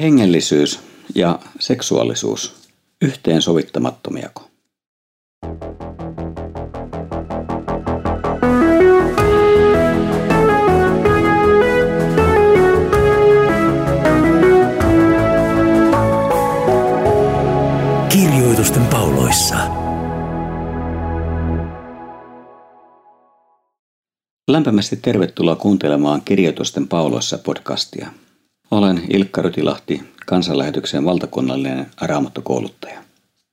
Hengellisyys ja seksuaalisuus yhteensovittamattomiako? Kirjoitusten pauloissa. Lämpimästi tervetuloa kuuntelemaan Kirjoitusten pauloissa podcastia. Olen Ilkka Rytilahti, kansanlähetyksen valtakunnallinen raamattokouluttaja.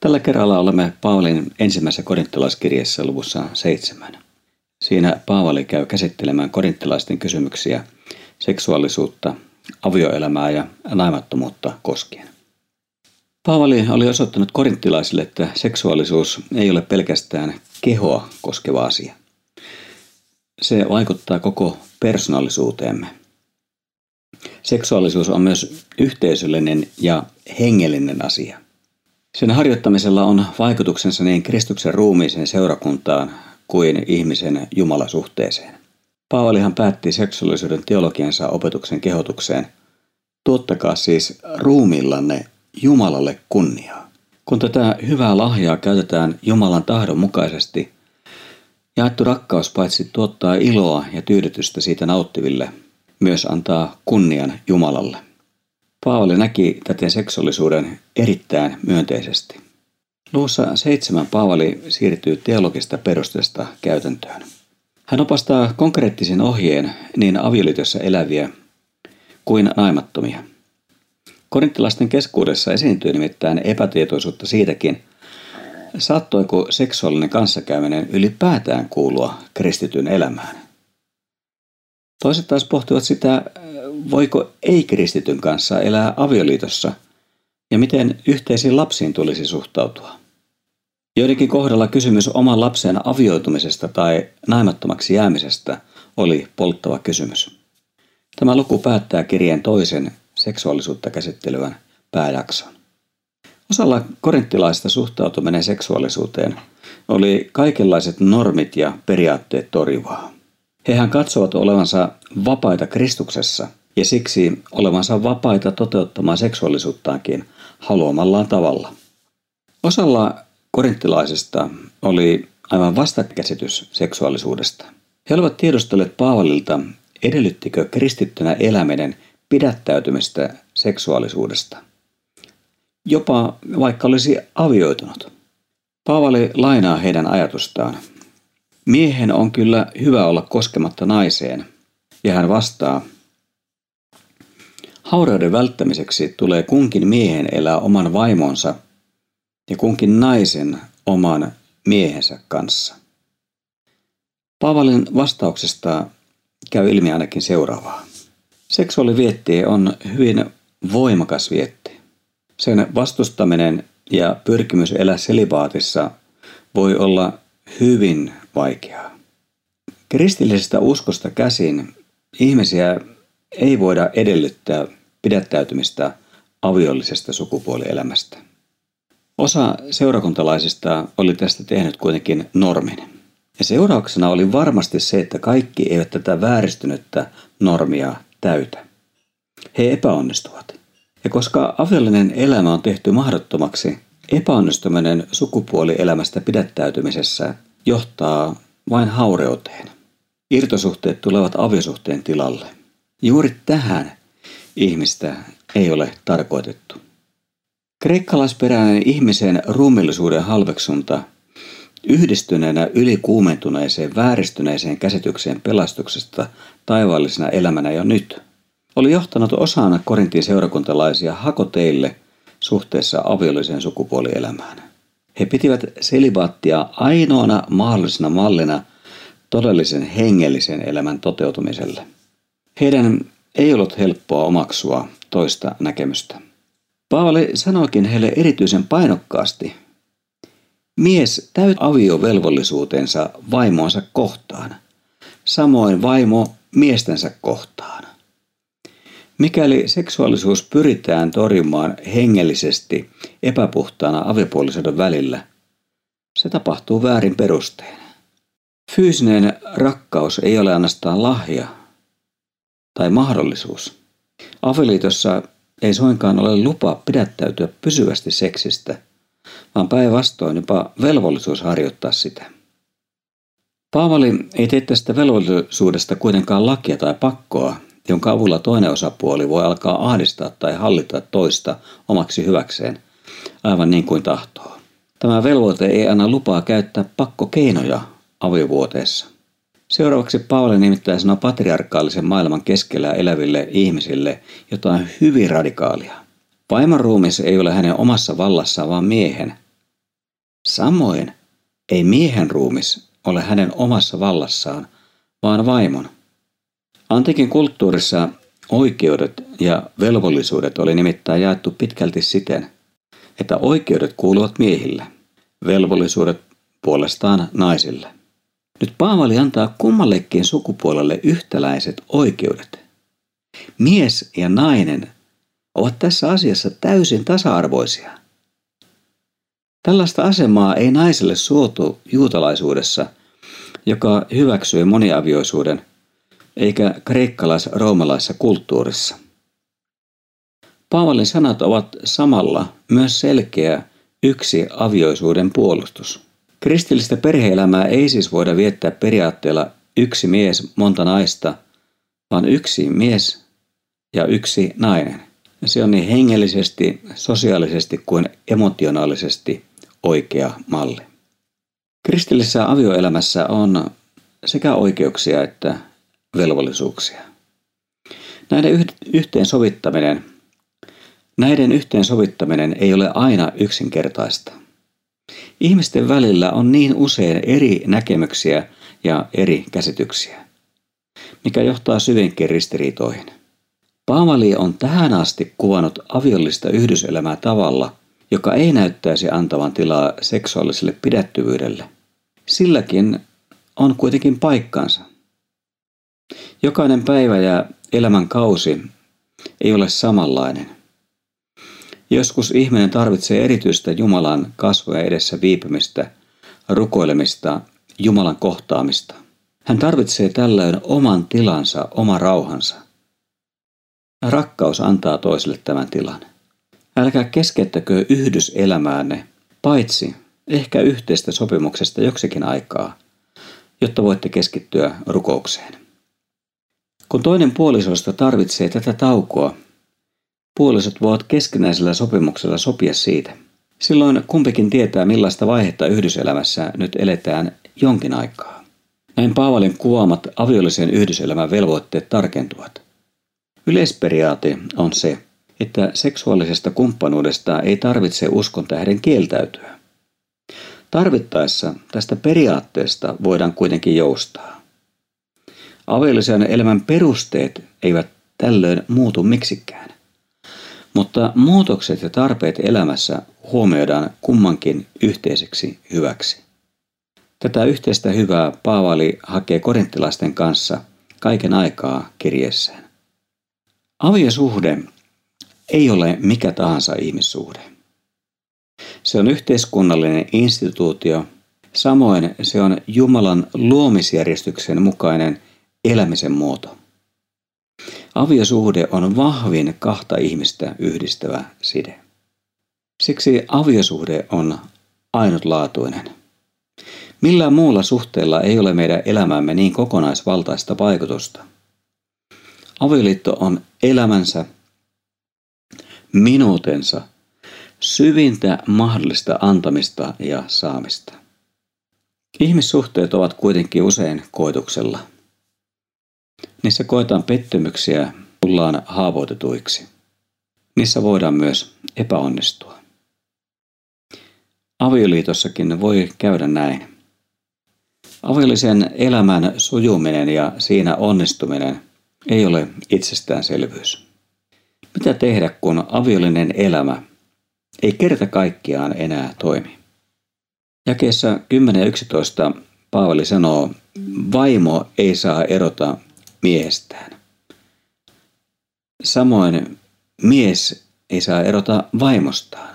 Tällä kerralla olemme Paavalin ensimmäisessä korinttilaiskirjassa luvussa seitsemän. Siinä Paavali käy käsittelemään korinttilaisten kysymyksiä seksuaalisuutta, avioelämää ja naimattomuutta koskien. Paavali oli osoittanut korinttilaisille, että seksuaalisuus ei ole pelkästään kehoa koskeva asia. Se vaikuttaa koko persoonallisuuteemme. Seksuaalisuus on myös yhteisöllinen ja hengellinen asia. Sen harjoittamisella on vaikutuksensa niin Kristuksen ruumiiseen seurakuntaan kuin ihmisen jumalasuhteeseen. Paavalihan päätti seksuaalisuuden teologiansa opetuksen kehotukseen. Tuottakaa siis ruumillanne Jumalalle kunniaa. Kun tätä hyvää lahjaa käytetään Jumalan tahdon mukaisesti, jaettu rakkaus paitsi tuottaa iloa ja tyydytystä siitä nauttiville, myös antaa kunnian Jumalalle. Paavali näki täten seksuaalisuuden erittäin myönteisesti. Luussa seitsemän Paavali siirtyy teologista perusteesta käytäntöön. Hän opastaa konkreettisen ohjeen niin avioliitossa eläviä kuin naimattomia. Korinttilaisten keskuudessa esiintyy nimittäin epätietoisuutta siitäkin, saattoiko seksuaalinen kanssakäyminen ylipäätään kuulua kristityn elämään. Toiset taas pohtivat sitä, voiko ei-kristityn kanssa elää avioliitossa ja miten yhteisiin lapsiin tulisi suhtautua. Joidenkin kohdalla kysymys oman lapsen avioitumisesta tai naimattomaksi jäämisestä oli polttava kysymys. Tämä luku päättää kirjeen toisen seksuaalisuutta käsittelevän pääjakson. Osalla korinttilaista suhtautuminen seksuaalisuuteen oli kaikenlaiset normit ja periaatteet torjuvaa. Hehän katsovat olevansa vapaita Kristuksessa ja siksi olevansa vapaita toteuttamaan seksuaalisuuttaankin haluamallaan tavalla. Osalla korinttilaisista oli aivan vastakäsitys seksuaalisuudesta. He olivat tiedustelleet Paavalilta, edellyttikö kristittynä eläminen pidättäytymistä seksuaalisuudesta. Jopa vaikka olisi avioitunut. Paavali lainaa heidän ajatustaan. Miehen on kyllä hyvä olla koskematta naiseen, ja hän vastaa, Haureuden välttämiseksi tulee kunkin miehen elää oman vaimonsa ja kunkin naisen oman miehensä kanssa. Paavalin vastauksesta käy ilmi ainakin seuraavaa. Seksuaalivietti on hyvin voimakas vietti. Sen vastustaminen ja pyrkimys elää selibaatissa voi olla hyvin vaikeaa. Kristillisestä uskosta käsin ihmisiä ei voida edellyttää pidättäytymistä aviollisesta sukupuolielämästä. Osa seurakuntalaisista oli tästä tehnyt kuitenkin normin. Ja seurauksena oli varmasti se, että kaikki eivät tätä vääristynyttä normia täytä. He epäonnistuvat. Ja koska aviollinen elämä on tehty mahdottomaksi, epäonnistuminen sukupuolielämästä pidättäytymisessä johtaa vain haureuteen. Irtosuhteet tulevat aviosuhteen tilalle. Juuri tähän ihmistä ei ole tarkoitettu. Kreikkalaisperäinen ihmisen ruumillisuuden halveksunta yhdistyneenä ylikuumentuneeseen vääristyneeseen käsitykseen pelastuksesta taivaallisena elämänä jo nyt, oli johtanut osana Korintin seurakuntalaisia hakoteille suhteessa aviolliseen sukupuolielämään. He pitivät selibaattia ainoana mahdollisena mallina todellisen hengellisen elämän toteutumiselle. Heidän ei ollut helppoa omaksua toista näkemystä. Paavali sanoikin heille erityisen painokkaasti, mies täyt aviovelvollisuutensa vaimoansa kohtaan, samoin vaimo miestensä kohtaan. Mikäli seksuaalisuus pyritään torjumaan hengellisesti epäpuhtaana aviopuolisoiden välillä, se tapahtuu väärin perustein. Fyysinen rakkaus ei ole ainoastaan lahja tai mahdollisuus. Avioliitossa ei suinkaan ole lupa pidättäytyä pysyvästi seksistä, vaan päinvastoin jopa velvollisuus harjoittaa sitä. Paavali ei tee tästä velvollisuudesta kuitenkaan lakia tai pakkoa, jonka avulla toinen osapuoli voi alkaa ahdistaa tai hallita toista omaksi hyväkseen, aivan niin kuin tahtoo. Tämä velvoite ei anna lupaa käyttää pakkokeinoja aviovuoteessa. Seuraavaksi Paavali nimittäin sanoo patriarkaalisen maailman keskellä eläville ihmisille jotain hyvin radikaalia. Vaimon ruumis ei ole hänen omassa vallassaan, vaan miehen. Samoin ei miehen ruumis ole hänen omassa vallassaan, vaan vaimon. Antiikin kulttuurissa oikeudet ja velvollisuudet oli nimittäin jaettu pitkälti siten, että oikeudet kuuluvat miehille, velvollisuudet puolestaan naisille. Nyt Paavali antaa kummallekin sukupuolelle yhtäläiset oikeudet. Mies ja nainen ovat tässä asiassa täysin tasa-arvoisia. Tällaista asemaa ei naiselle suotu juutalaisuudessa, joka hyväksyi moniavioisuuden, eikä kreikkalais-roomalaisessa kulttuurissa. Paavalin sanat ovat samalla myös selkeä yksi avioisuuden puolustus. Kristillistä perheelämää ei siis voida viettää periaatteella yksi mies, monta naista, vaan yksi mies ja yksi nainen. Se on niin hengellisesti, sosiaalisesti kuin emotionaalisesti oikea malli. Kristillisessä avioelämässä on sekä oikeuksia että velvollisuuksia. Näiden yhteensovittaminen, näiden yhteensovittaminen ei ole aina yksinkertaista. Ihmisten välillä on niin usein eri näkemyksiä ja eri käsityksiä, mikä johtaa syvinkin ristiriitoihin. Paavali on tähän asti kuvannut aviollista yhdyselämää tavalla, joka ei näyttäisi antavan tilaa seksuaaliselle pidättyvyydelle. Silläkin on kuitenkin paikkansa. Jokainen päivä ja elämän kausi ei ole samanlainen. Joskus ihminen tarvitsee erityistä Jumalan kasvoja edessä viipymistä, rukoilemista, Jumalan kohtaamista. Hän tarvitsee tällöin oman tilansa, oma rauhansa. Rakkaus antaa toiselle tämän tilan. Älkää keskeyttäkö yhdyselämäänne, paitsi ehkä yhteistä sopimuksesta joksikin aikaa, jotta voitte keskittyä rukoukseen. Kun toinen puolisoista tarvitsee tätä taukoa, puolisot voivat keskinäisellä sopimuksella sopia siitä. Silloin kumpikin tietää, millaista vaihetta yhdyselämässä nyt eletään jonkin aikaa. Näin Paavalin kuvaamat aviollisen yhdyselämän velvoitteet tarkentuvat. Yleisperiaate on se, että seksuaalisesta kumppanuudesta ei tarvitse uskon tähden kieltäytyä. Tarvittaessa tästä periaatteesta voidaan kuitenkin joustaa. Avioliisen elämän perusteet eivät tällöin muutu miksikään. Mutta muutokset ja tarpeet elämässä huomioidaan kummankin yhteiseksi hyväksi. Tätä yhteistä hyvää Paavali hakee korinttilaisten kanssa kaiken aikaa kirjeessään. Aviosuhde ei ole mikä tahansa ihmissuhde. Se on yhteiskunnallinen instituutio, samoin se on Jumalan luomisjärjestyksen mukainen elämisen muoto. Aviosuhde on vahvin kahta ihmistä yhdistävä side. Siksi aviosuhde on ainutlaatuinen. Millään muulla suhteella ei ole meidän elämämme niin kokonaisvaltaista vaikutusta. Avioliitto on elämänsä, minuutensa, syvintä mahdollista antamista ja saamista. Ihmissuhteet ovat kuitenkin usein koetuksella – Niissä koetaan pettymyksiä, tullaan haavoitetuiksi. Niissä voidaan myös epäonnistua. Avioliitossakin voi käydä näin. Aviollisen elämän sujuminen ja siinä onnistuminen ei ole itsestäänselvyys. Mitä tehdä, kun aviollinen elämä ei kerta kaikkiaan enää toimi? Jakeessa 10 ja 11 Paavali sanoo, vaimo ei saa erota miehestään. Samoin mies ei saa erota vaimostaan.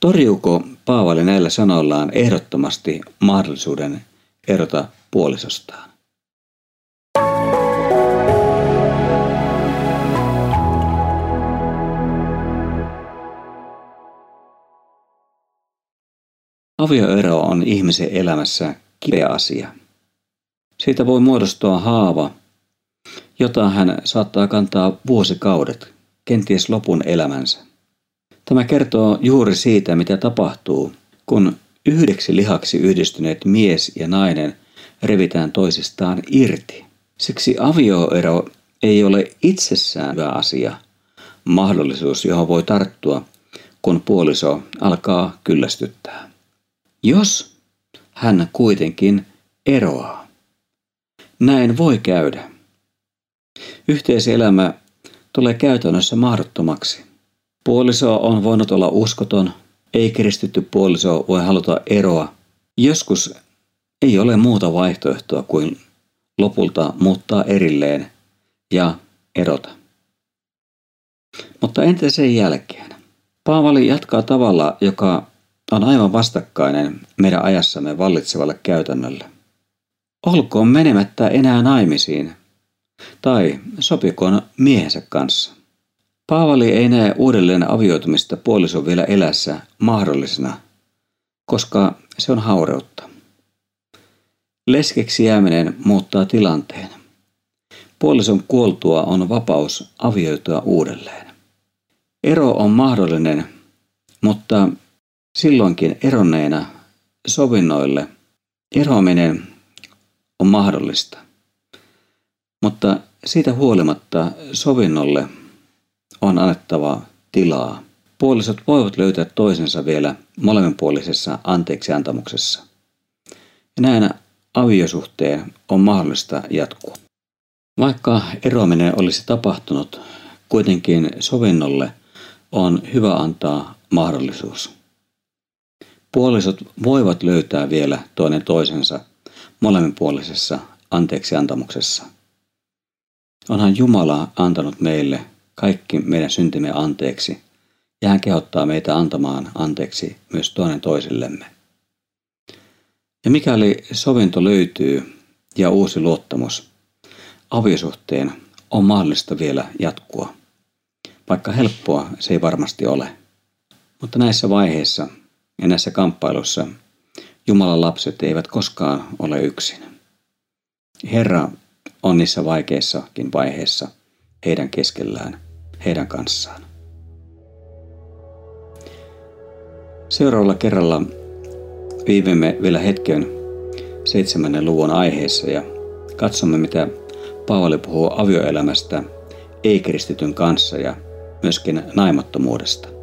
Torjuuko Paavali näillä sanoillaan ehdottomasti mahdollisuuden erota puolisostaan? Avioero on ihmisen elämässä kipeä asia. Siitä voi muodostua haava, jota hän saattaa kantaa vuosikaudet, kenties lopun elämänsä. Tämä kertoo juuri siitä, mitä tapahtuu, kun yhdeksi lihaksi yhdistyneet mies ja nainen revitään toisistaan irti. Siksi avioero ei ole itsessään hyvä asia, mahdollisuus, johon voi tarttua, kun puoliso alkaa kyllästyttää. Jos hän kuitenkin eroaa, näin voi käydä. Yhteiselämä tulee käytännössä mahdottomaksi. Puoliso on voinut olla uskoton, ei kristitty puoliso voi haluta eroa. Joskus ei ole muuta vaihtoehtoa kuin lopulta muuttaa erilleen ja erota. Mutta entä sen jälkeen? Paavali jatkaa tavalla, joka on aivan vastakkainen meidän ajassamme vallitsevalle käytännölle. Olkoon menemättä enää naimisiin, tai sopikoon miehensä kanssa. Paavali ei näe uudelleen avioitumista puolison vielä elässä mahdollisena, koska se on haureutta. Leskeksi jääminen muuttaa tilanteen. Puolison kuoltua on vapaus avioitua uudelleen. Ero on mahdollinen, mutta silloinkin eronneena sovinnoille eroaminen on mahdollista. Mutta siitä huolimatta sovinnolle on annettava tilaa. Puolisot voivat löytää toisensa vielä molemminpuolisessa anteeksiantamuksessa. Ja näin aviosuhteen on mahdollista jatkua. Vaikka eroaminen olisi tapahtunut, kuitenkin sovinnolle on hyvä antaa mahdollisuus. Puolisot voivat löytää vielä toinen toisensa molemminpuolisessa anteeksiantamuksessa. Onhan Jumala antanut meille kaikki meidän syntimme anteeksi, ja hän kehottaa meitä antamaan anteeksi myös toinen toisillemme. Ja mikäli sovinto löytyy ja uusi luottamus, aviosuhteen on mahdollista vielä jatkua. Vaikka helppoa se ei varmasti ole. Mutta näissä vaiheissa ja näissä kamppailuissa Jumalan lapset eivät koskaan ole yksin. Herra on niissä vaikeissakin vaiheissa heidän keskellään, heidän kanssaan. Seuraavalla kerralla viivimme vielä hetken seitsemännen luvun aiheessa ja katsomme, mitä Paavali puhuu avioelämästä ei-kristityn kanssa ja myöskin naimattomuudesta.